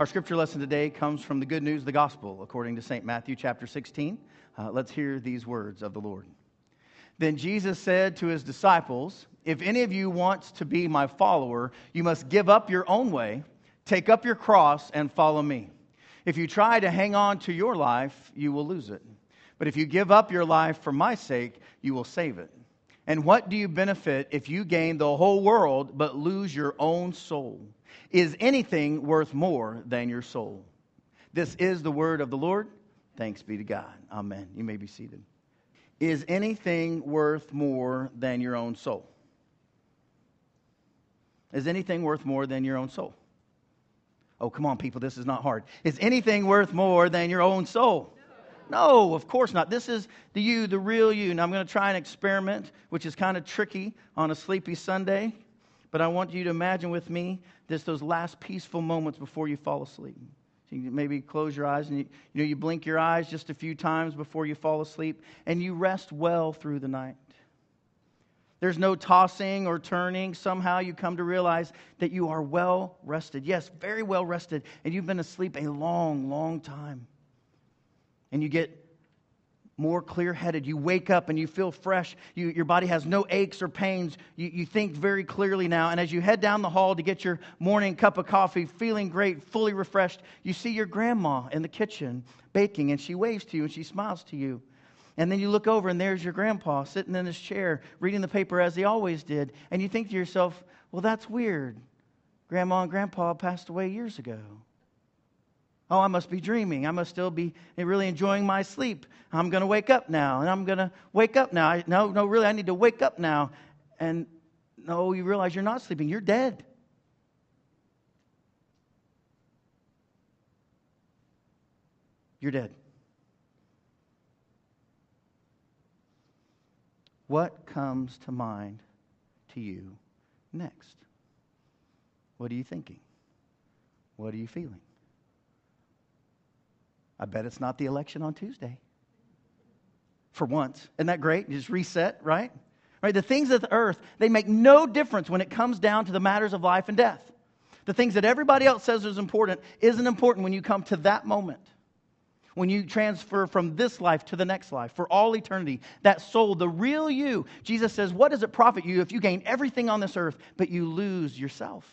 Our scripture lesson today comes from the good news of the gospel according to St. Matthew chapter 16. Uh, let's hear these words of the Lord. Then Jesus said to his disciples, If any of you wants to be my follower, you must give up your own way, take up your cross, and follow me. If you try to hang on to your life, you will lose it. But if you give up your life for my sake, you will save it. And what do you benefit if you gain the whole world but lose your own soul? Is anything worth more than your soul? This is the word of the Lord. Thanks be to God. Amen. You may be seated. Is anything worth more than your own soul? Is anything worth more than your own soul? Oh, come on, people, this is not hard. Is anything worth more than your own soul? No, of course not. This is the you, the real you. Now, I'm going to try an experiment, which is kind of tricky on a sleepy Sunday, but I want you to imagine with me just those last peaceful moments before you fall asleep. So you maybe close your eyes and you, you know you blink your eyes just a few times before you fall asleep and you rest well through the night. There's no tossing or turning. Somehow you come to realize that you are well rested. Yes, very well rested. And you've been asleep a long, long time. And you get more clear headed. You wake up and you feel fresh. You, your body has no aches or pains. You, you think very clearly now. And as you head down the hall to get your morning cup of coffee, feeling great, fully refreshed, you see your grandma in the kitchen baking and she waves to you and she smiles to you. And then you look over and there's your grandpa sitting in his chair reading the paper as he always did. And you think to yourself, well, that's weird. Grandma and grandpa passed away years ago. Oh, I must be dreaming. I must still be really enjoying my sleep. I'm going to wake up now, and I'm going to wake up now. I, no, no, really, I need to wake up now. And no, you realize you're not sleeping, you're dead. You're dead. What comes to mind to you next? What are you thinking? What are you feeling? I bet it's not the election on Tuesday. For once. Isn't that great? You just reset, right? Right? The things of the earth, they make no difference when it comes down to the matters of life and death. The things that everybody else says is important isn't important when you come to that moment. When you transfer from this life to the next life for all eternity, that soul, the real you, Jesus says, What does it profit you if you gain everything on this earth, but you lose yourself?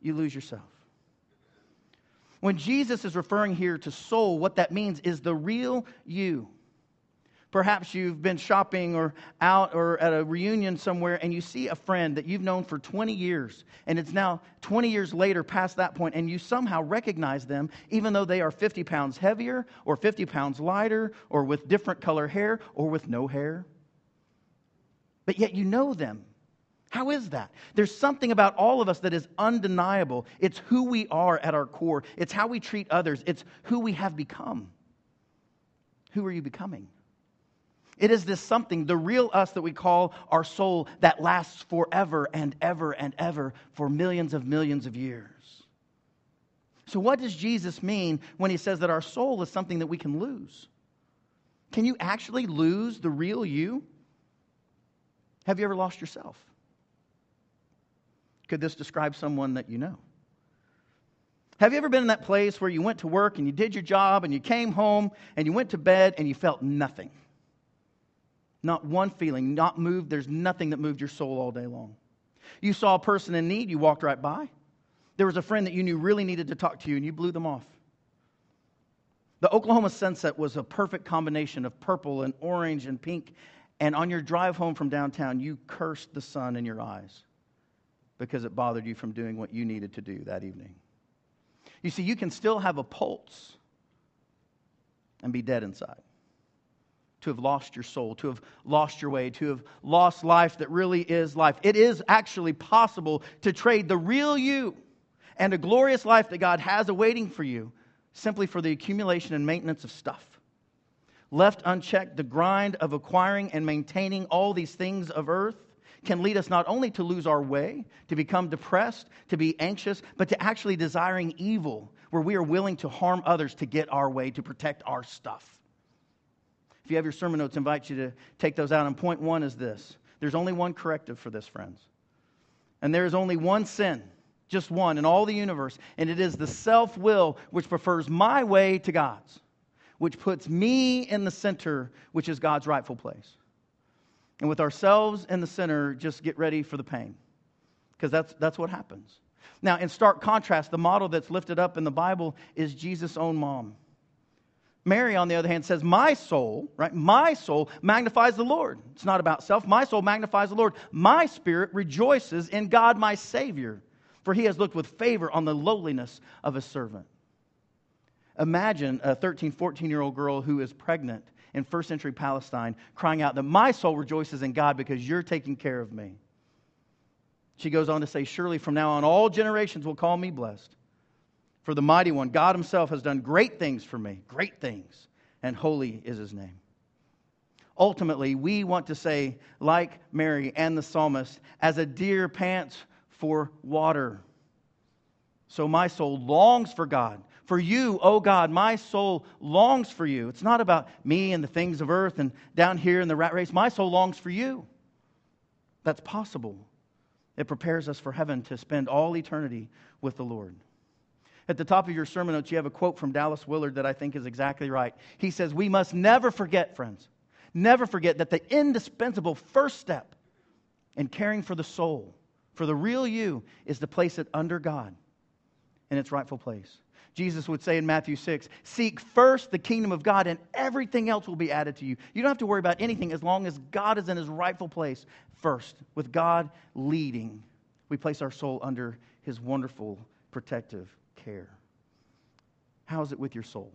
You lose yourself. When Jesus is referring here to soul, what that means is the real you. Perhaps you've been shopping or out or at a reunion somewhere and you see a friend that you've known for 20 years and it's now 20 years later past that point and you somehow recognize them even though they are 50 pounds heavier or 50 pounds lighter or with different color hair or with no hair. But yet you know them how is that? There's something about all of us that is undeniable. It's who we are at our core, it's how we treat others, it's who we have become. Who are you becoming? It is this something, the real us that we call our soul, that lasts forever and ever and ever for millions of millions of years. So, what does Jesus mean when he says that our soul is something that we can lose? Can you actually lose the real you? Have you ever lost yourself? Could this describe someone that you know? Have you ever been in that place where you went to work and you did your job and you came home and you went to bed and you felt nothing? Not one feeling, not moved. There's nothing that moved your soul all day long. You saw a person in need, you walked right by. There was a friend that you knew really needed to talk to you and you blew them off. The Oklahoma sunset was a perfect combination of purple and orange and pink. And on your drive home from downtown, you cursed the sun in your eyes because it bothered you from doing what you needed to do that evening. You see, you can still have a pulse and be dead inside. To have lost your soul, to have lost your way, to have lost life that really is life. It is actually possible to trade the real you and a glorious life that God has awaiting for you simply for the accumulation and maintenance of stuff. Left unchecked, the grind of acquiring and maintaining all these things of earth can lead us not only to lose our way, to become depressed, to be anxious, but to actually desiring evil, where we are willing to harm others to get our way, to protect our stuff. If you have your sermon notes, I invite you to take those out. And point one is this there's only one corrective for this, friends. And there is only one sin just one in all the universe. And it is the self will which prefers my way to God's, which puts me in the center, which is God's rightful place. And with ourselves in the center, just get ready for the pain, because that's, that's what happens. Now, in stark contrast, the model that's lifted up in the Bible is Jesus' own mom. Mary, on the other hand, says, My soul, right? My soul magnifies the Lord. It's not about self. My soul magnifies the Lord. My spirit rejoices in God, my Savior for he has looked with favor on the lowliness of his servant. Imagine a 13, 14 year old girl who is pregnant in first century Palestine crying out that my soul rejoices in God because you're taking care of me. She goes on to say, Surely from now on, all generations will call me blessed. For the mighty one, God himself, has done great things for me, great things, and holy is his name. Ultimately, we want to say, like Mary and the psalmist, as a deer pants for water. So my soul longs for God. For you, O oh God, my soul longs for you. It's not about me and the things of earth and down here in the rat race. My soul longs for you. That's possible. It prepares us for heaven to spend all eternity with the Lord. At the top of your sermon notes, you have a quote from Dallas Willard that I think is exactly right. He says, We must never forget, friends, never forget that the indispensable first step in caring for the soul for the real you is to place it under God in its rightful place. Jesus would say in Matthew 6 Seek first the kingdom of God, and everything else will be added to you. You don't have to worry about anything as long as God is in his rightful place first. With God leading, we place our soul under his wonderful protective care. How is it with your soul?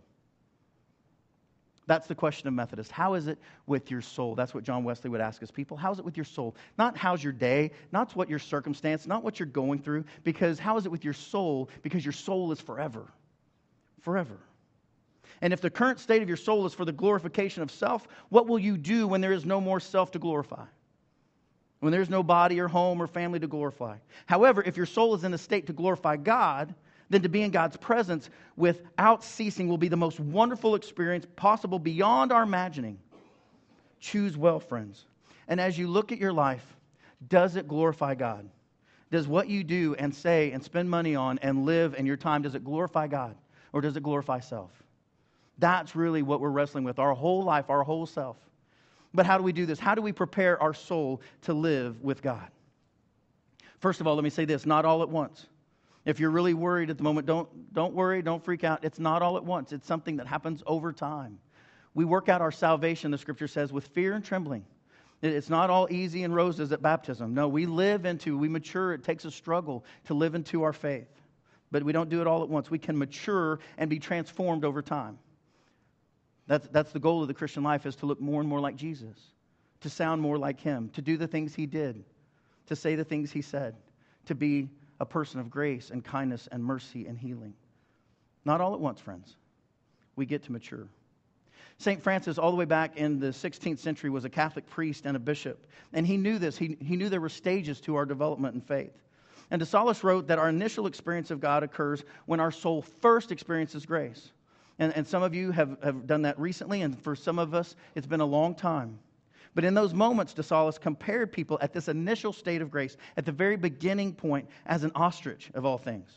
That's the question of Methodist. How is it with your soul? That's what John Wesley would ask his people. How is it with your soul? Not how's your day, not what your circumstance, not what you're going through, because how is it with your soul? Because your soul is forever. Forever. And if the current state of your soul is for the glorification of self, what will you do when there is no more self to glorify? When there's no body or home or family to glorify? However, if your soul is in a state to glorify God, then to be in God's presence without ceasing will be the most wonderful experience possible beyond our imagining. Choose well, friends. And as you look at your life, does it glorify God? Does what you do and say and spend money on and live and your time, does it glorify God or does it glorify self? That's really what we're wrestling with our whole life, our whole self. But how do we do this? How do we prepare our soul to live with God? First of all, let me say this not all at once. If you're really worried at the moment, don't, don't worry, don't freak out. It's not all at once, it's something that happens over time. We work out our salvation, the scripture says, with fear and trembling. It's not all easy and roses at baptism. No, we live into, we mature. It takes a struggle to live into our faith. But we don't do it all at once. We can mature and be transformed over time. That's, that's the goal of the Christian life is to look more and more like Jesus, to sound more like him, to do the things he did, to say the things he said, to be a person of grace and kindness and mercy and healing. Not all at once, friends. We get to mature. St. Francis, all the way back in the 16th century, was a Catholic priest and a bishop. And he knew this. He, he knew there were stages to our development in faith. And De Sales wrote that our initial experience of God occurs when our soul first experiences grace. And, and some of you have, have done that recently, and for some of us, it's been a long time. But in those moments, De Sales compared people at this initial state of grace, at the very beginning point, as an ostrich of all things.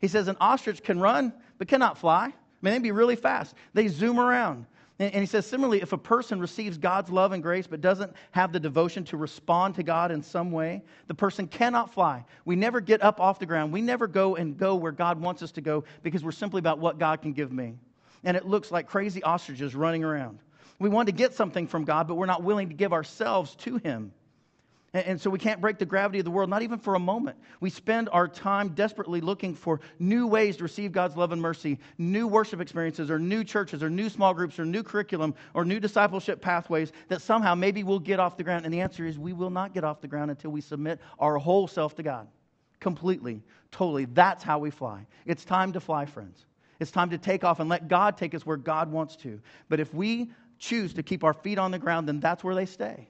He says an ostrich can run, but cannot fly. I mean, they'd be really fast. They zoom around. And, he says, similarly, if a person receives God's love and grace but doesn't have the devotion to respond to God in some way, the person cannot fly. We never get up off the ground. We never go and go where God wants us to go because we're simply about what God can give me. And it looks like crazy ostriches running around. We want to get something from God, but we're not willing to give ourselves to Him. And, so we can't break the gravity of the world, not even for a moment. We spend our time desperately looking for new ways to receive God's love and mercy, new worship experiences, or new churches, or new small groups, or new curriculum, or new discipleship pathways that somehow maybe we'll get off the ground. And the answer is we will not get off the ground until we submit our whole self to God. Completely, totally. That's how we fly. It's time to fly, friends. It's time to take off and let God take us where God wants to. But if we choose to keep our feet on the ground, then that's where they stay.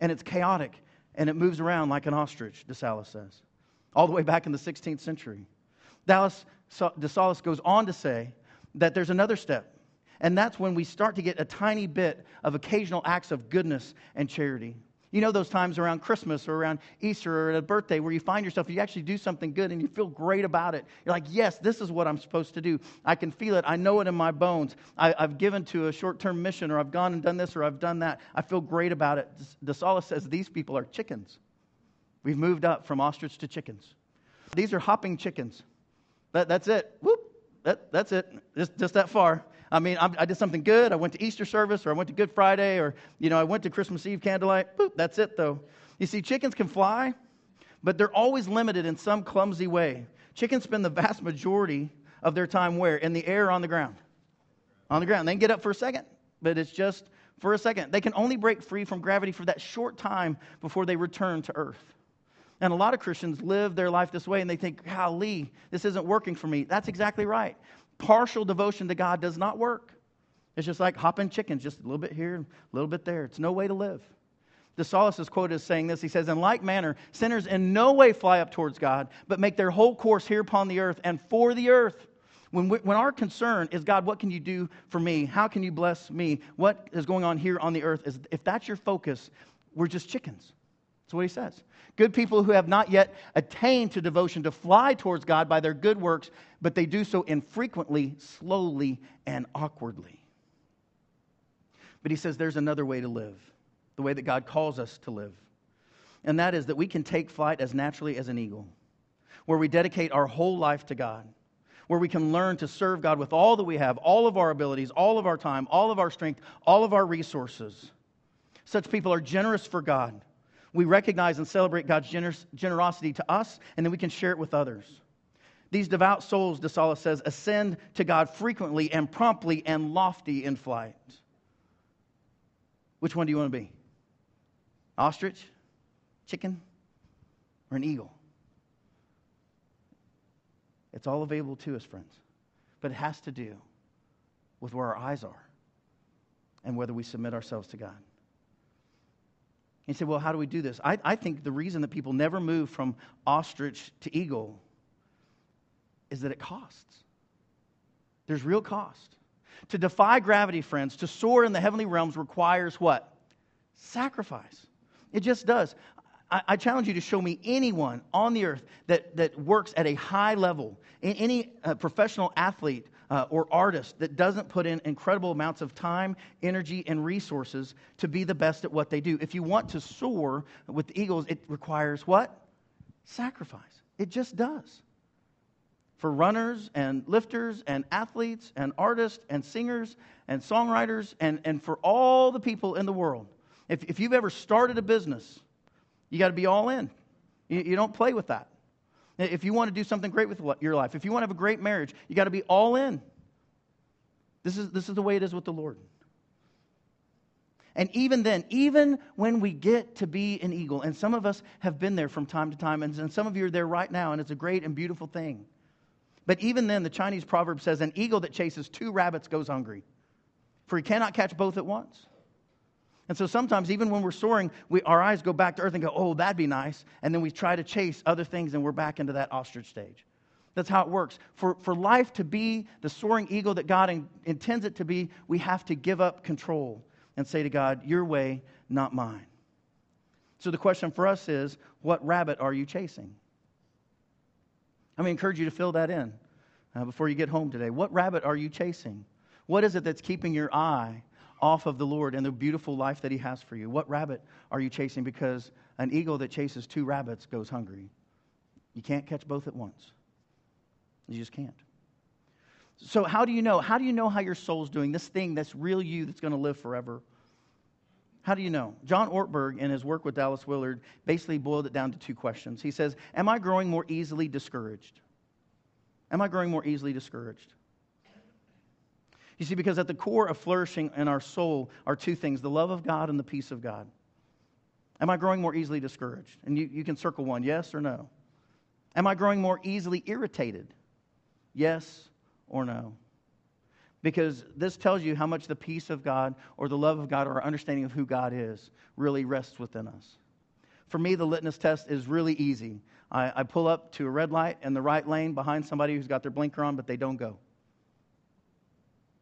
And it's chaotic and it moves around like an ostrich, De Sales says, all the way back in the 16th century. Dallas, De Sales goes on to say that there's another step, and that's when we start to get a tiny bit of occasional acts of goodness and charity. You know those times around Christmas or around Easter or a birthday where you find yourself, you actually do something good and you feel great about it. You're like, yes, this is what I'm supposed to do. I can feel it. I know it in my bones. I, have given to a short term mission or I've gone and done this or I've done that. I feel great about it. De Sales says these people are chickens. We've moved up from ostrich to chickens. These are hopping chickens. That, that's it. Whoop. That, that's it. Just, just that far. I mean, I, I, did something good. I went to Easter service, or I went to Good Friday, or, you know, I went to Christmas Eve candlelight. Boop, that's it, though. You see, chickens can fly, but they're always limited in some clumsy way. Chickens spend the vast majority of their time where? In the air on the ground? On the ground. They can get up for a second, but it's just for a second. They can only break free from gravity for that short time before they return to earth. And a lot of Christians live their life this way and they think, golly, this isn't working for me. That's exactly right partial devotion to God does not work. It's just like hopping chickens, just a little bit here, a little bit there. It's no way to live. De Sales is quoted as saying this. He says, In like manner, sinners in no way fly up towards God, but make their whole course here upon the earth and for the earth. When, we, when our concern is, God, what can you do for me? How can you bless me? What is going on here on the earth? Is, if that's your focus, we're just chickens. That's what he says. Good people who have not yet attained to devotion to fly towards God by their good works, but they do so infrequently, slowly, and awkwardly. But he says there's another way to live, the way that God calls us to live. And that is that we can take flight as naturally as an eagle, where we dedicate our whole life to God, where we can learn to serve God with all that we have, all of our abilities, all of our time, all of our strength, all of our resources. Such people are generous for God we recognize and celebrate God's generosity to us, and then we can share it with others. These devout souls, De Sales says, ascend to God frequently and promptly and lofty in flight. Which one do you want to be? Ostrich, chicken, or an eagle? It's all available to us, friends. But it has to do with where our eyes are and whether we submit ourselves to God. You say, well, how do we do this? I, I think the reason that people never move from ostrich to eagle is that it costs. There's real cost. To defy gravity, friends, to soar in the heavenly realms requires what? Sacrifice. It just does. I, I, challenge you to show me anyone on the earth that, that works at a high level, any uh, professional athlete uh, or artist that doesn't put in incredible amounts of time, energy, and resources to be the best at what they do. If you want to soar with the eagles, it requires what? Sacrifice. It just does. For runners and lifters and athletes and artists and singers and songwriters and, and for all the people in the world. If, if you've ever started a business, you got to be all in. You, you don't play with that. If you want to do something great with your life, if you want to have a great marriage, you got to be all in. This is, this is the way it is with the Lord. And even then, even when we get to be an eagle, and some of us have been there from time to time, and, and some of you are there right now, and it's a great and beautiful thing. But even then, the Chinese proverb says, An eagle that chases two rabbits goes hungry, for he cannot catch both at once. And so sometimes, even when we're soaring, we, our eyes go back to earth and go, oh, that'd be nice. And then we try to chase other things and we're back into that ostrich stage. That's how it works. For, for life to be the soaring eagle that God in, intends it to be, we have to give up control and say to God, Your way, not mine. So the question for us is what rabbit are you chasing? I'm going to encourage you to fill that in uh, before you get home today. What rabbit are you chasing? What is it that's keeping your eye off of the Lord and the beautiful life that He has for you? What rabbit are you chasing? Because an eagle that chases two rabbits goes hungry. You can't catch both at once. You just can't. So, how do you know? How do you know how your soul's doing? This thing that's real you that's going to live forever. How do you know? John Ortberg, in his work with Dallas Willard, basically boiled it down to two questions. He says, Am I growing more easily discouraged? Am I growing more easily discouraged? You see, because at the core of flourishing in our soul are two things the love of God and the peace of God. Am I growing more easily discouraged? And you, you can circle one, yes or no. Am I growing more easily irritated? Yes or no? Because this tells you how much the peace of God or the love of God or our understanding of who God is really rests within us. For me, the litmus test is really easy. I, I pull up to a red light in the right lane behind somebody who's got their blinker on, but they don't go.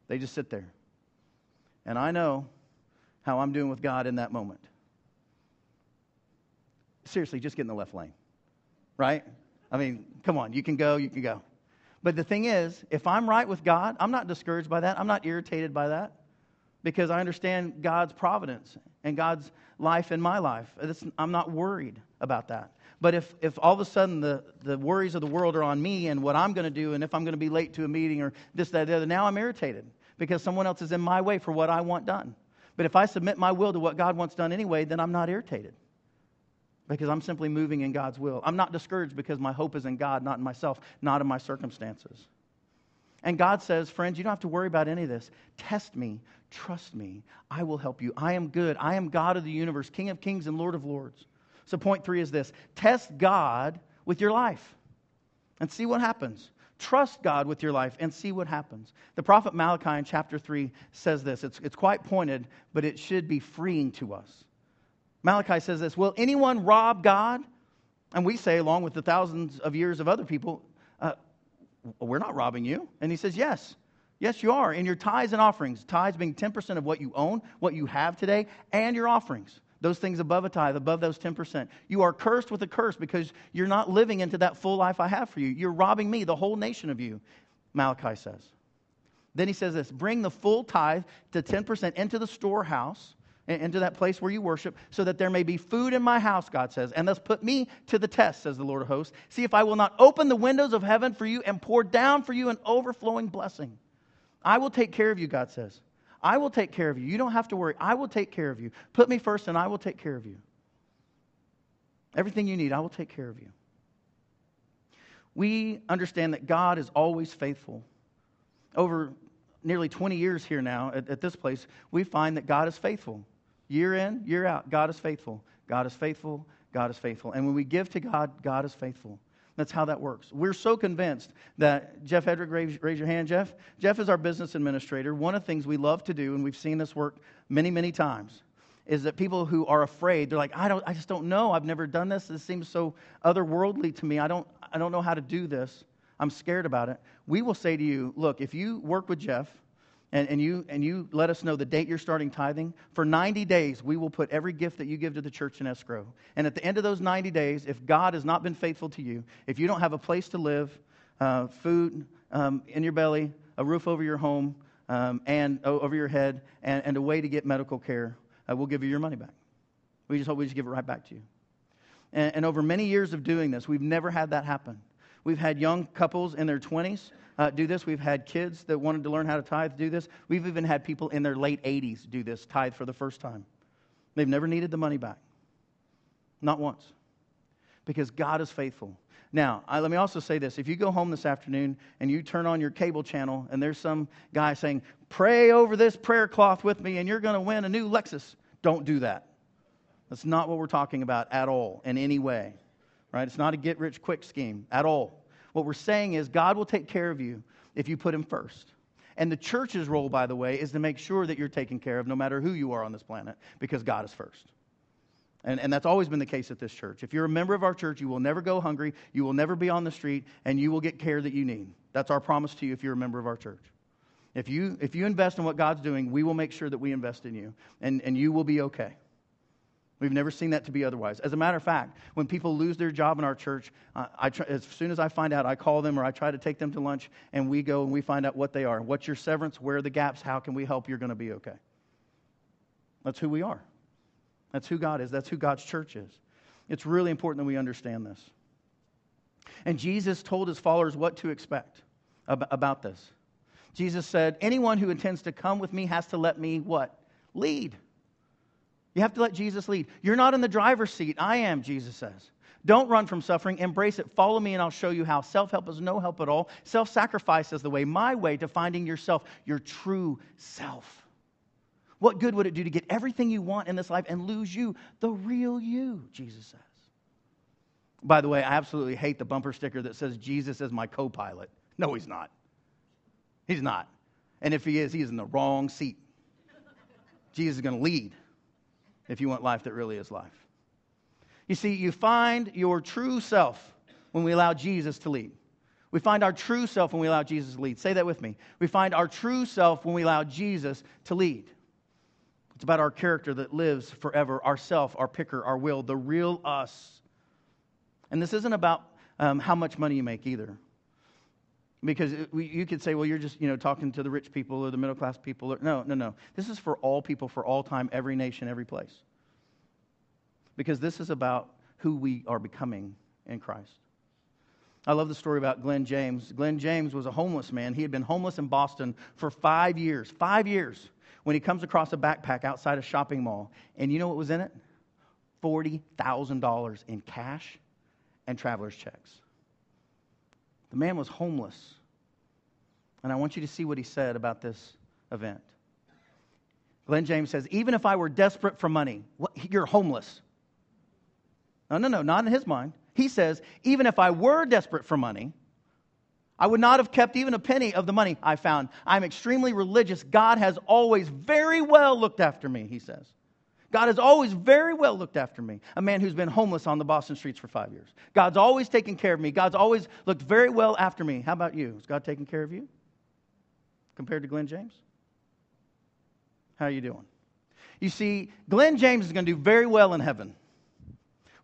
They just sit there. And I know how I'm doing with God in that moment. seriously, just get in the left lane, right? I mean, come on, you can go, you can go. But the thing is, if I'm right with God, I'm not discouraged by that. I'm not irritated by that because I understand God's providence and God's life in my life. I'm not worried about that. But if, if all of a sudden the, the worries of the world are on me and what I'm going to do and if I'm going to be late to a meeting or this, that, the other, now I'm irritated because someone else is in my way for what I want done. But if I submit my will to what God wants done anyway, then I'm not irritated because I'm simply moving in God's will. I'm not discouraged because my hope is in God, not in myself, not in my circumstances. And God says, friends, you don't have to worry about any of this. Test me, trust me, I will help you. I am good. I am God of the universe, King of kings and Lord of lords. So, point three is this test God with your life and see what happens. Trust God with your life and see what happens. The prophet Malachi in chapter 3 says this. It's, it's quite pointed, but it should be freeing to us. Malachi says this Will anyone rob God? And we say, along with the thousands of years of other people, uh, We're not robbing you. And he says, Yes. Yes, you are. In your tithes and offerings, tithes being 10% of what you own, what you have today, and your offerings those things above a tithe, above those 10%. You are cursed with a curse because you're not living into that full life I have for you. You're robbing me, the whole nation of you, Malachi says. Then he says this bring the full tithe to 10% into the storehouse, into that place where you worship, so that there may be food in my house, God says. And thus put me to the test, says the Lord of hosts. See if I will not open the windows of heaven for you and pour down for you an overflowing blessing. I will take care of you, God says. I will take care of you. You don't have to worry. I will take care of you. Put me first, and I will take care of you. Everything you need, I will take care of you. We understand that God is always faithful. Over nearly 20 years here now at, at, this place, we find that God is faithful. Year in, year out, God is faithful. God is faithful. God is faithful. And when we give to God, God is faithful. That's how that works. We're so convinced that Jeff Hedrick, raise, raise, your hand, Jeff. Jeff is our business administrator. One of the things we love to do, and we've seen this work many, many times, is that people who are afraid, they're like, I, don't, I just don't know. I've never done this. This seems so otherworldly to me. I don't, I don't know how to do this. I'm scared about it. We will say to you, look, if you work with Jeff, and, and, you, and you let us know the date you're starting tithing, for 90 days, we will put every gift that you give to the church in escrow. And at the end of those 90 days, if God has not been faithful to you, if you don't have a place to live, uh, food um, in your belly, a roof over your home, um, and over your head, and, and, a way to get medical care, uh, we'll give you your money back. We just hope we just give it right back to you. And, and over many years of doing this, we've never had that happen. We've had young couples in their 20s uh, do this. We've had kids that wanted to learn how to tithe do this. We've even had people in their late 80s do this, tithe for the first time. They've never needed the money back. Not once. Because God is faithful. Now, I, let me also say this. If you go home this afternoon and you turn on your cable channel and there's some guy saying, Pray over this prayer cloth with me and you're going to win a new Lexus, don't do that. That's not what we're talking about at all in any way. Right? It's not a get rich quick scheme at all. What we're saying is God will take care of you if you put Him first. And the church's role, by the way, is to make sure that you're taken care of no matter who you are on this planet because God is first. And, and that's always been the case at this church. If you're a member of our church, you will never go hungry, you will never be on the street, and you will get care that you need. That's our promise to you if you're a member of our church. If you, if you invest in what God's doing, we will make sure that we invest in you, and, and you will be okay. We've never seen that to be otherwise. As a matter of fact, when people lose their job in our church, uh, I try, as soon as I find out, I call them or I try to take them to lunch, and we go and we find out what they are. What's your severance? Where are the gaps? How can we help? You're going to be okay. That's who we are. That's who God is. That's who God's church is. It's really important that we understand this. And Jesus told his followers what to expect about this. Jesus said, Anyone who intends to come with me has to let me what? Lead. You have to let Jesus lead. You're not in the driver's seat. I am, Jesus says. Don't run from suffering. Embrace it. Follow me, and I'll show you how. Self help is no help at all. Self sacrifice is the way, my way to finding yourself, your true self. What good would it do to get everything you want in this life and lose you, the real you, Jesus says? By the way, I absolutely hate the bumper sticker that says Jesus is my co pilot. No, he's not. He's not. And if he is, he is in the wrong seat. Jesus is going to lead if you want life that really is life. You see, you find your true self when we allow Jesus to lead. We find our true self when we allow Jesus to lead. Say that with me. We find our true self when we allow Jesus to lead. It's about our character that lives forever, our self, our picker, our will, the real us. And this isn't about um, how much money you make either. Because it, we, you could say, well, you're just, you know, talking to the rich people or the middle class people. Or, no, no, no. This is for all people, for all time, every nation, every place. Because this is about who we are becoming in Christ. I love the story about Glenn James. Glenn James was a homeless man. He had been homeless in Boston for five years. Five years. When he comes across a backpack outside a shopping mall. And you know what was in it? $40,000 in cash and traveler's checks. The man was homeless. And I want you to see what he said about this event. Glenn James says, Even if I were desperate for money, what, you're homeless. No, no, no, not in his mind. He says, even if I were desperate for money, I would not have kept even a penny of the money I found. I'm extremely religious. God has always very well looked after me, he says. God has always very well looked after me, a man who's been homeless on the Boston streets for five years. God's always taken care of me. God's always looked very well after me. How about you? Is God taking care of you compared to Glenn James? How are you doing? You see, Glenn James is going to do very well in heaven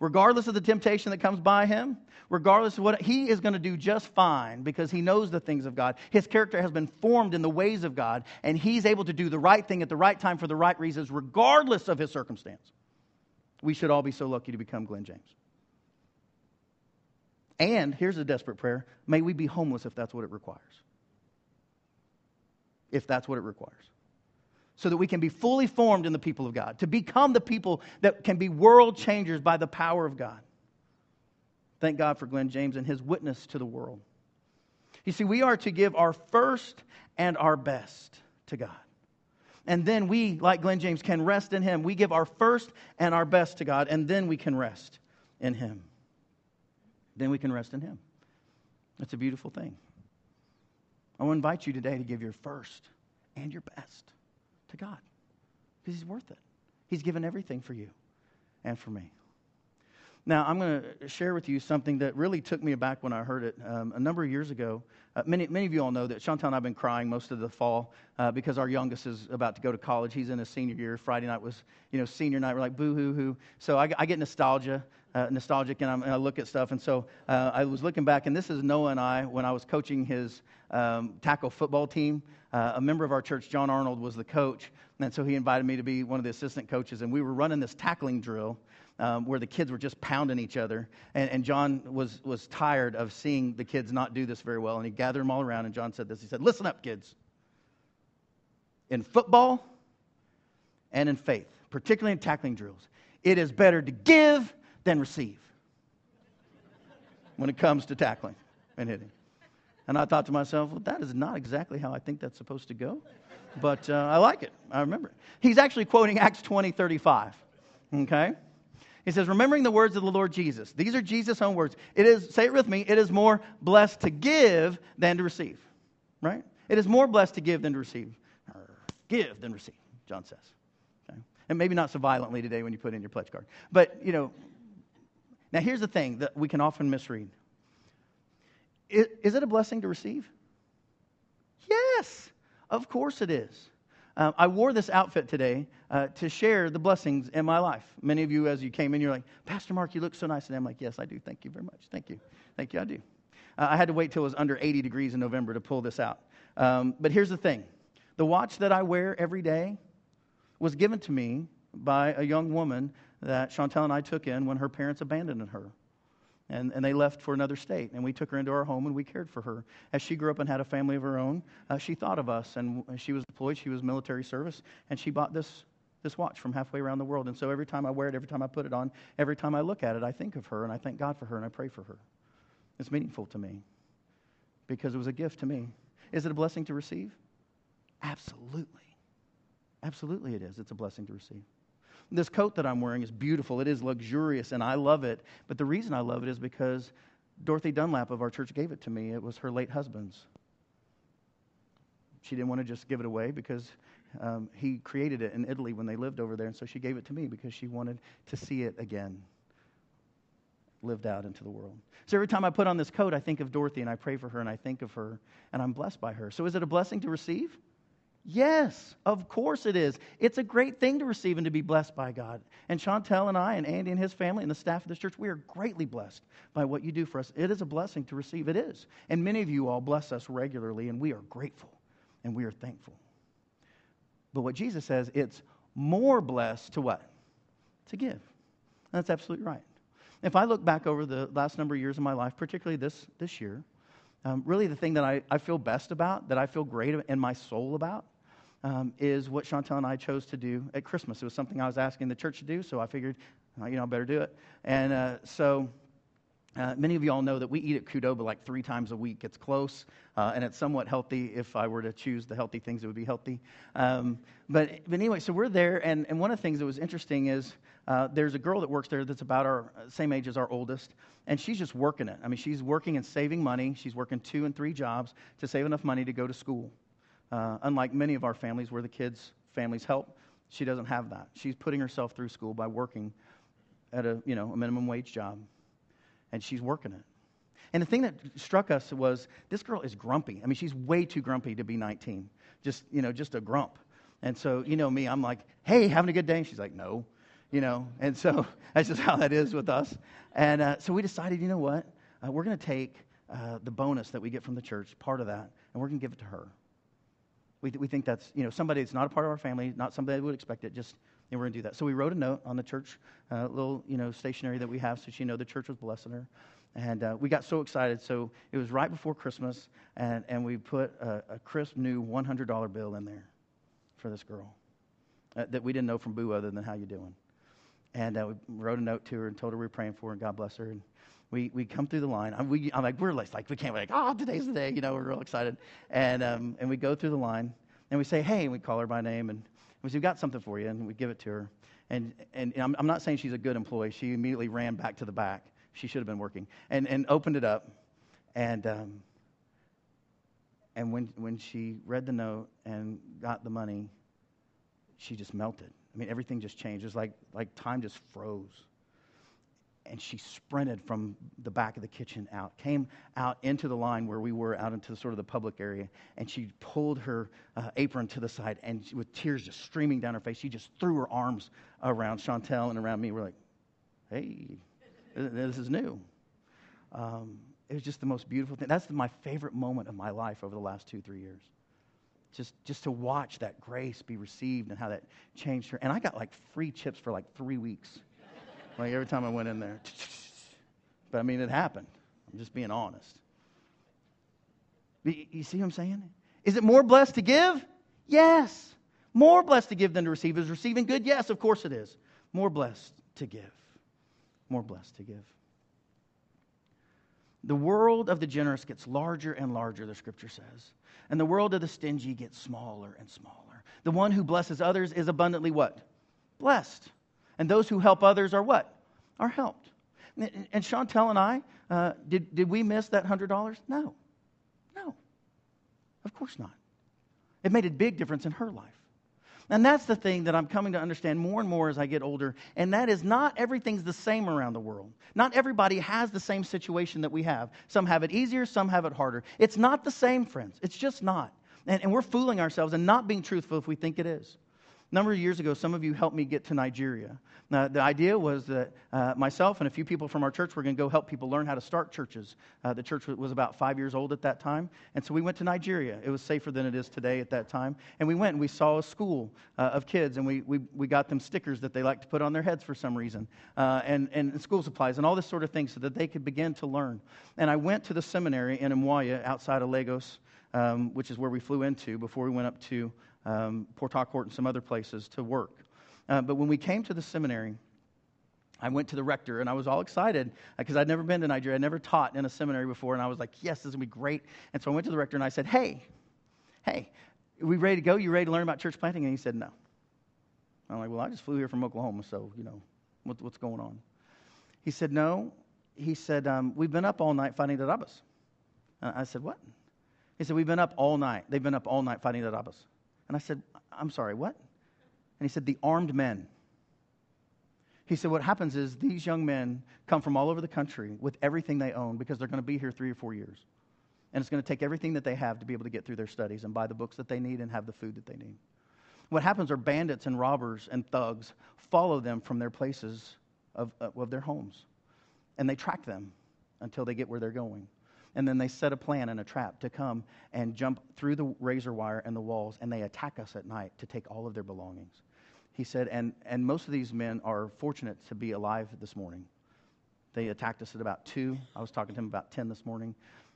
regardless of the temptation that comes by him, regardless of what he is going to do just fine because he knows the things of God. His character has been formed in the ways of God, and he's able to do the right thing at the right time for the right reasons, regardless of his circumstance. We should all be so lucky to become Glenn James. And here's a desperate prayer may we be homeless if that's what it requires. If that's what it requires so that we can be fully formed in the people of God, to become the people that can be world changers by the power of God. Thank God for Glenn James and his witness to the world. You see, we are to give our first and our best to God. And then we, like Glenn James, can rest in Him. We give our first and our best to God, and then we can rest in Him. Then we can rest in Him. That's a beautiful thing. I want to invite you today to give your first and your best to God because He's worth it. He's given everything for you and for me. Now, I'm going to share with you something that really took me aback when I heard it um, a number of years ago. Uh, many, many of you all know that Chantal and I have been crying most of the fall uh, because our youngest is about to go to college. He's in his senior year. Friday night was, you know, senior night. We're like, boo hoo hoo. So I, I get nostalgia, uh, nostalgic, and, and, i look at stuff. And so uh, I was looking back, and this is Noah and I when I was coaching his um, tackle football team. Uh, a member of our church, John Arnold, was the coach. And so he invited me to be one of the assistant coaches. And we were running this tackling drill um, where the kids were just pounding each other. And, and, John was, was tired of seeing the kids not do this very well. And he gathered them all around. And John said this He said, Listen up, kids. In football and in faith, particularly in tackling drills, it is better to give than receive when it comes to tackling and hitting. And I thought to myself, well, that is not exactly how I think that's supposed to go. But uh, I like it. I remember it. He's actually quoting Acts 20 35. Okay? He says, remembering the words of the Lord Jesus. These are Jesus' own words. It is, say it with me, it is more blessed to give than to receive. Right? It is more blessed to give than to receive. Or give than receive, John says. Okay? And maybe not so violently today when you put in your pledge card. But, you know, now here's the thing that we can often misread is it a blessing to receive? Yes, of course it is. Um, I wore this outfit today uh, to share the blessings in my life. Many of you, as you came in, you're like, Pastor Mark, you look so nice. And I'm like, yes, I do. Thank you very much. Thank you. Thank you. I do. Uh, I had to wait till it was under 80 degrees in November to pull this out. Um, but here's the thing the watch that I wear every day was given to me by a young woman that Chantel and I took in when her parents abandoned her and, and they left for another state. And we took her into our home and we cared for her. As she grew up and had a family of her own, uh, she thought of us. And she was deployed, she was military service, and she bought this, this watch from halfway around the world. And so every time I wear it, every time I put it on, every time I look at it, I think of her and I thank God for her and I pray for her. It's meaningful to me because it was a gift to me. Is it a blessing to receive? Absolutely. Absolutely, it is. It's a blessing to receive. This coat that I'm wearing is beautiful. It is luxurious, and I love it. But the reason I love it is because Dorothy Dunlap of our church gave it to me. It was her late husband's. She didn't want to just give it away because um, he created it in Italy when they lived over there, and so she gave it to me because she wanted to see it again lived out into the world. So every time I put on this coat, I think of Dorothy and I pray for her and I think of her and I'm blessed by her. So is it a blessing to receive? Yes, of course it is. It's a great thing to receive and to be blessed by God. And Chantel and I, and Andy and his family, and the staff of this church, we are greatly blessed by what you do for us. It is a blessing to receive. It is. And many of you all bless us regularly, and we are grateful and we are thankful. But what Jesus says, it's more blessed to what? To give. That's absolutely right. If I look back over the last number of years of my life, particularly this, this year, um, really the thing that I, I feel best about, that I feel great in my soul about, um, is what Chantel and I chose to do at Christmas. It was something I was asking the church to do, so I figured, uh, you know, I better do it. And uh, so uh, many of you all know that we eat at Qdoba like three times a week. It's close, uh, and it's somewhat healthy. If I were to choose the healthy things, it would be healthy. Um, but, but anyway, so we're there, and, and one of the things that was interesting is uh, there's a girl that works there that's about our uh, same age as our oldest, and she's just working it. I mean, she's working and saving money. She's working two and three jobs to save enough money to go to school. Uh, unlike many of our families where the kids' families help, she doesn't have that. She's putting herself through school by working at a, you know, a minimum wage job, and she's working it. And the thing that struck us was this girl is grumpy. I mean, she's way too grumpy to be 19. Just, you know, just a grump. And so, you know me, I'm like, hey, having a good day? She's like, no, you know. And so that's just how that is with us. And uh, so we decided, you know what? Uh, we're going to take uh, the bonus that we get from the church, part of that, and we're going to give it to her. We, we think that's, you know, somebody that's not a part of our family, not somebody that would expect it, just, know, we're going to do that. So we wrote a note on the church, uh, little, you know, stationery that we have so she know the church was blessing her. And uh, we got so excited. So it was right before Christmas, and, and we put a, a crisp new $100 bill in there for this girl uh, that we didn't know from Boo other than how you doing. And uh, we wrote a note to her and told her we were praying for her, and God bless her. And we, we come through the line. I'm, we, I'm like, we're like, we can't, we're like, oh, today's the day. You know, we're real excited. And, um, and we go through the line and we say, hey, and we call her by name and we say, we've got something for you. And we give it to her. And, and, and I'm, I'm not saying she's a good employee. She immediately ran back to the back. She should have been working and, and opened it up. And, um, and when, when she read the note and got the money, she just melted. I mean, everything just changed. It was like, like time just froze and she sprinted from the back of the kitchen out, came out into the line where we were, out into sort of the public area, and she pulled her uh, apron to the side, and she, with tears just streaming down her face, she just threw her arms around Chantel and around me. We're like, hey, this is new. Um, it was just the most beautiful thing. That's my favorite moment of my life over the last two, three years. Just, just to watch that grace be received and how that changed her. And I got like free chips for like three weeks like every time I went in there. But I mean, it happened. I'm just being honest. You see what I'm saying? Is it more blessed to give? Yes. More blessed to give than to receive. Is receiving good? Yes, of course it is. More blessed to give. More blessed to give. The world of the generous gets larger and larger, the scripture says. And the world of the stingy gets smaller and smaller. The one who blesses others is abundantly what? Blessed. And those who help others are what? Are helped. And Chantel and I, uh, did, did we miss that $100? No. No. Of course not. It made a big difference in her life. And that's the thing that I'm coming to understand more and more as I get older. And that is not everything's the same around the world. Not everybody has the same situation that we have. Some have it easier, some have it harder. It's not the same, friends. It's just not. And, and we're fooling ourselves and not being truthful if we think it is. A number of years ago, some of you helped me get to Nigeria. Now, the idea was that uh, myself and a few people from our church were going to go help people learn how to start churches. Uh, the church was about five years old at that time. And so we went to Nigeria. It was safer than it is today at that time. And we went and we saw a school uh, of kids, and we, we, we got them stickers that they like to put on their heads for some reason, uh, and, and school supplies, and all this sort of thing so that they could begin to learn. And I went to the seminary in Umuahia outside of Lagos, um, which is where we flew into before we went up to um, Port Harcourt and some other places to work. Uh, but when we came to the seminary, I went to the rector and I was all excited because uh, I'd never been to Nigeria. I'd never taught in a seminary before. And I was like, yes, this is going to be great. And so I went to the rector and I said, hey, hey, are we ready to go? You ready to learn about church planting? And he said, no. I'm like, well, I just flew here from Oklahoma, so, you know, what, what's going on? He said, no. He said, um, we've been up all night fighting the Arabas. Uh, I said, what? He said, we've been up all night. They've been up all night fighting the Arabas. And I said, I'm sorry, what? And he said, The armed men. He said, What happens is these young men come from all over the country with everything they own because they're going to be here three or four years. And it's going to take everything that they have to be able to get through their studies and buy the books that they need and have the food that they need. What happens are bandits and robbers and thugs follow them from their places of, of their homes. And they track them until they get where they're going. And then they set a plan and a trap to come and jump through the razor wire and the walls, and they attack us at night to take all of their belongings. He said, and, and most of these men are fortunate to be alive this morning. They attacked us at about 2. I was talking to him about 10 this morning.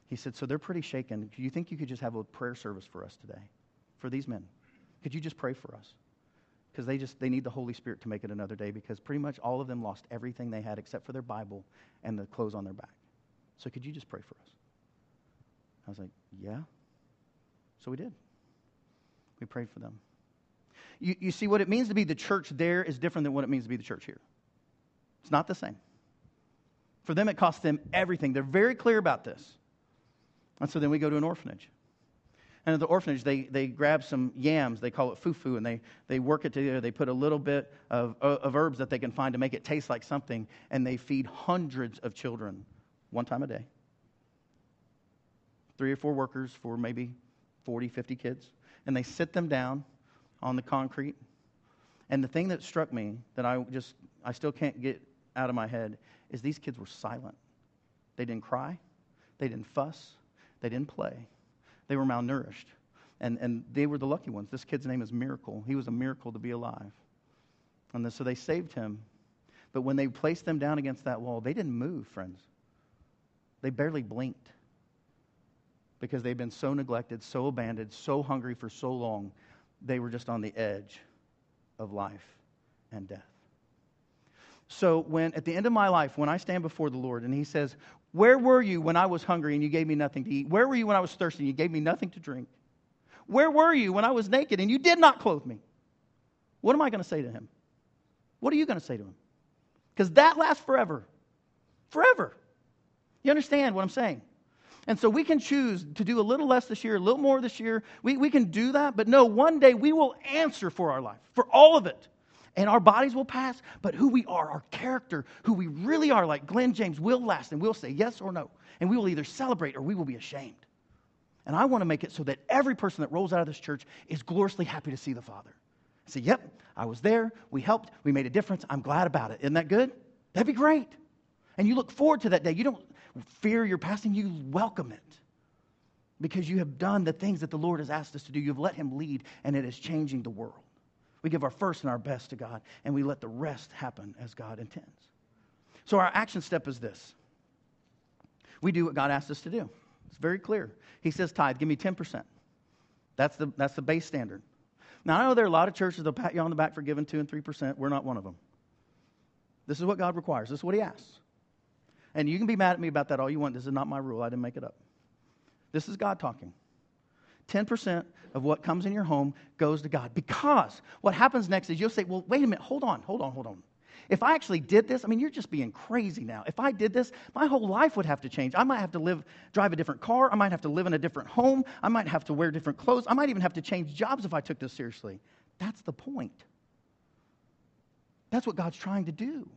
He said, So they're pretty shaken. Do you think you could just have a prayer service for us today? For these men? Could you just pray for us? Because they just they need the Holy Spirit to make it another day because pretty much all of them lost everything they had except for their Bible and the clothes on their back. So could you just pray for us? I was like, Yeah. So we did. We prayed for them. You, you see, what it means to be the church there is different than what it means to be the church here. It's not the same. For them, it costs them everything. They're very clear about this. And so then we go to an orphanage. And at the orphanage, they, they grab some yams, they call it fufu, and they, they work it together. They put a little bit of, of herbs that they can find to make it taste like something, and they feed hundreds of children one time a day. Three or four workers for maybe 40, 50 kids. And they sit them down on the concrete. And the thing that struck me that I just, I still can't get out of my head is these kids were silent. They didn't cry, they didn't fuss, they didn't play. They were malnourished. And, and they were the lucky ones. This kid's name is Miracle. He was a miracle to be alive. And so they saved him. But when they placed them down against that wall, they didn't move, friends. They barely blinked because they've been so neglected, so abandoned, so hungry for so long, they were just on the edge of life and death. So, when at the end of my life, when I stand before the Lord and He says, Where were you when I was hungry and you gave me nothing to eat? Where were you when I was thirsty and you gave me nothing to drink? Where were you when I was naked and you did not clothe me? What am I going to say to Him? What are you going to say to Him? Because that lasts forever. Forever. You understand what I'm saying? And so we can choose to do a little less this year, a little more this year. We, we can do that, but no, one day we will answer for our life, for all of it and our bodies will pass, but who we are, our character, who we really are, like Glenn James, will last, and we'll say yes or no. And we will either celebrate or we will be ashamed. And I want to make it so that every person that rolls out of this church is gloriously happy to see the Father. Say, yep, I was there, we helped, we made a difference, I'm glad about it. Isn't that good? That'd be great. And you look forward to that day. You don't fear your passing, you welcome it. Because you have done the things that the Lord has asked us to do. You've let Him lead, and it is changing the world. We give our first and our best to God, and we let the rest happen as God intends. So, our action step is this we do what God asked us to do. It's very clear. He says, Tithe, give me 10%. That's the, that's the base standard. Now, I know there are a lot of churches that'll pat you on the back for giving 2 and 3%. We're not one of them. This is what God requires, this is what He asks. And you can be mad at me about that all you want. This is not my rule, I didn't make it up. This is God talking. 10% of what comes in your home goes to God. Because what happens next is you'll say, well, wait a minute, hold on, hold on, hold on. If I actually did this, I mean, you're just being crazy now. If I did this, my whole life would have to change. I might have to live, drive a different car. I might have to live in a different home. I might have to wear different clothes. I might even have to change jobs if I took this seriously. That's the point. That's what God's trying to do.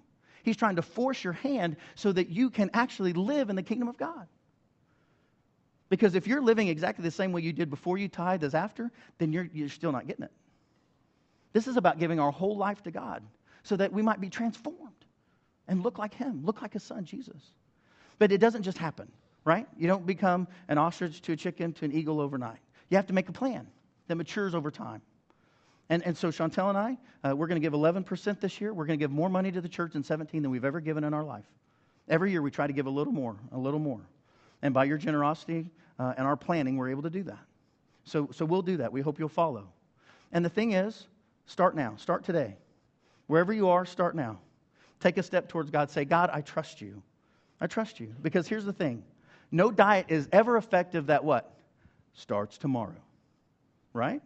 He's trying to force your hand so that you can actually live in the kingdom of God. Because if you're living exactly the same way you did before you tithe as after, then you're, you're still not getting it. This is about giving our whole life to God so that we might be transformed and look like Him, look like His Son, Jesus. But it doesn't just happen, right? You don't become an ostrich to a chicken to an eagle overnight. You have to make a plan that matures over time. And, and so Chantel and I, uh, we're going to give 11% this year. We're going to give more money to the church in 17 than we've ever given in our life. Every year we try to give a little more, a little more. And by your generosity uh, and our planning, we're able to do that. So, so we'll do that. We hope you'll follow. And the thing is, start now. Start today. Wherever you are, start now. Take a step towards God. Say, God, I trust you. I trust you. Because here's the thing no diet is ever effective that what? Starts tomorrow. Right?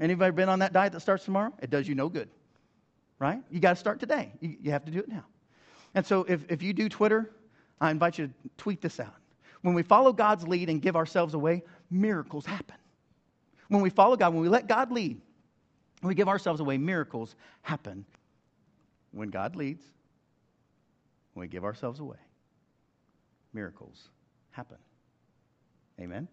Anybody been on that diet that starts tomorrow? It does you no good. Right? You got to start today. You, you have to do it now. And so if, if you do Twitter, I invite you to tweet this out. When we follow God's lead and give ourselves away, miracles happen. When we follow God, when we let God lead, we give ourselves away, miracles happen. When God leads, when we give ourselves away, miracles happen. Amen.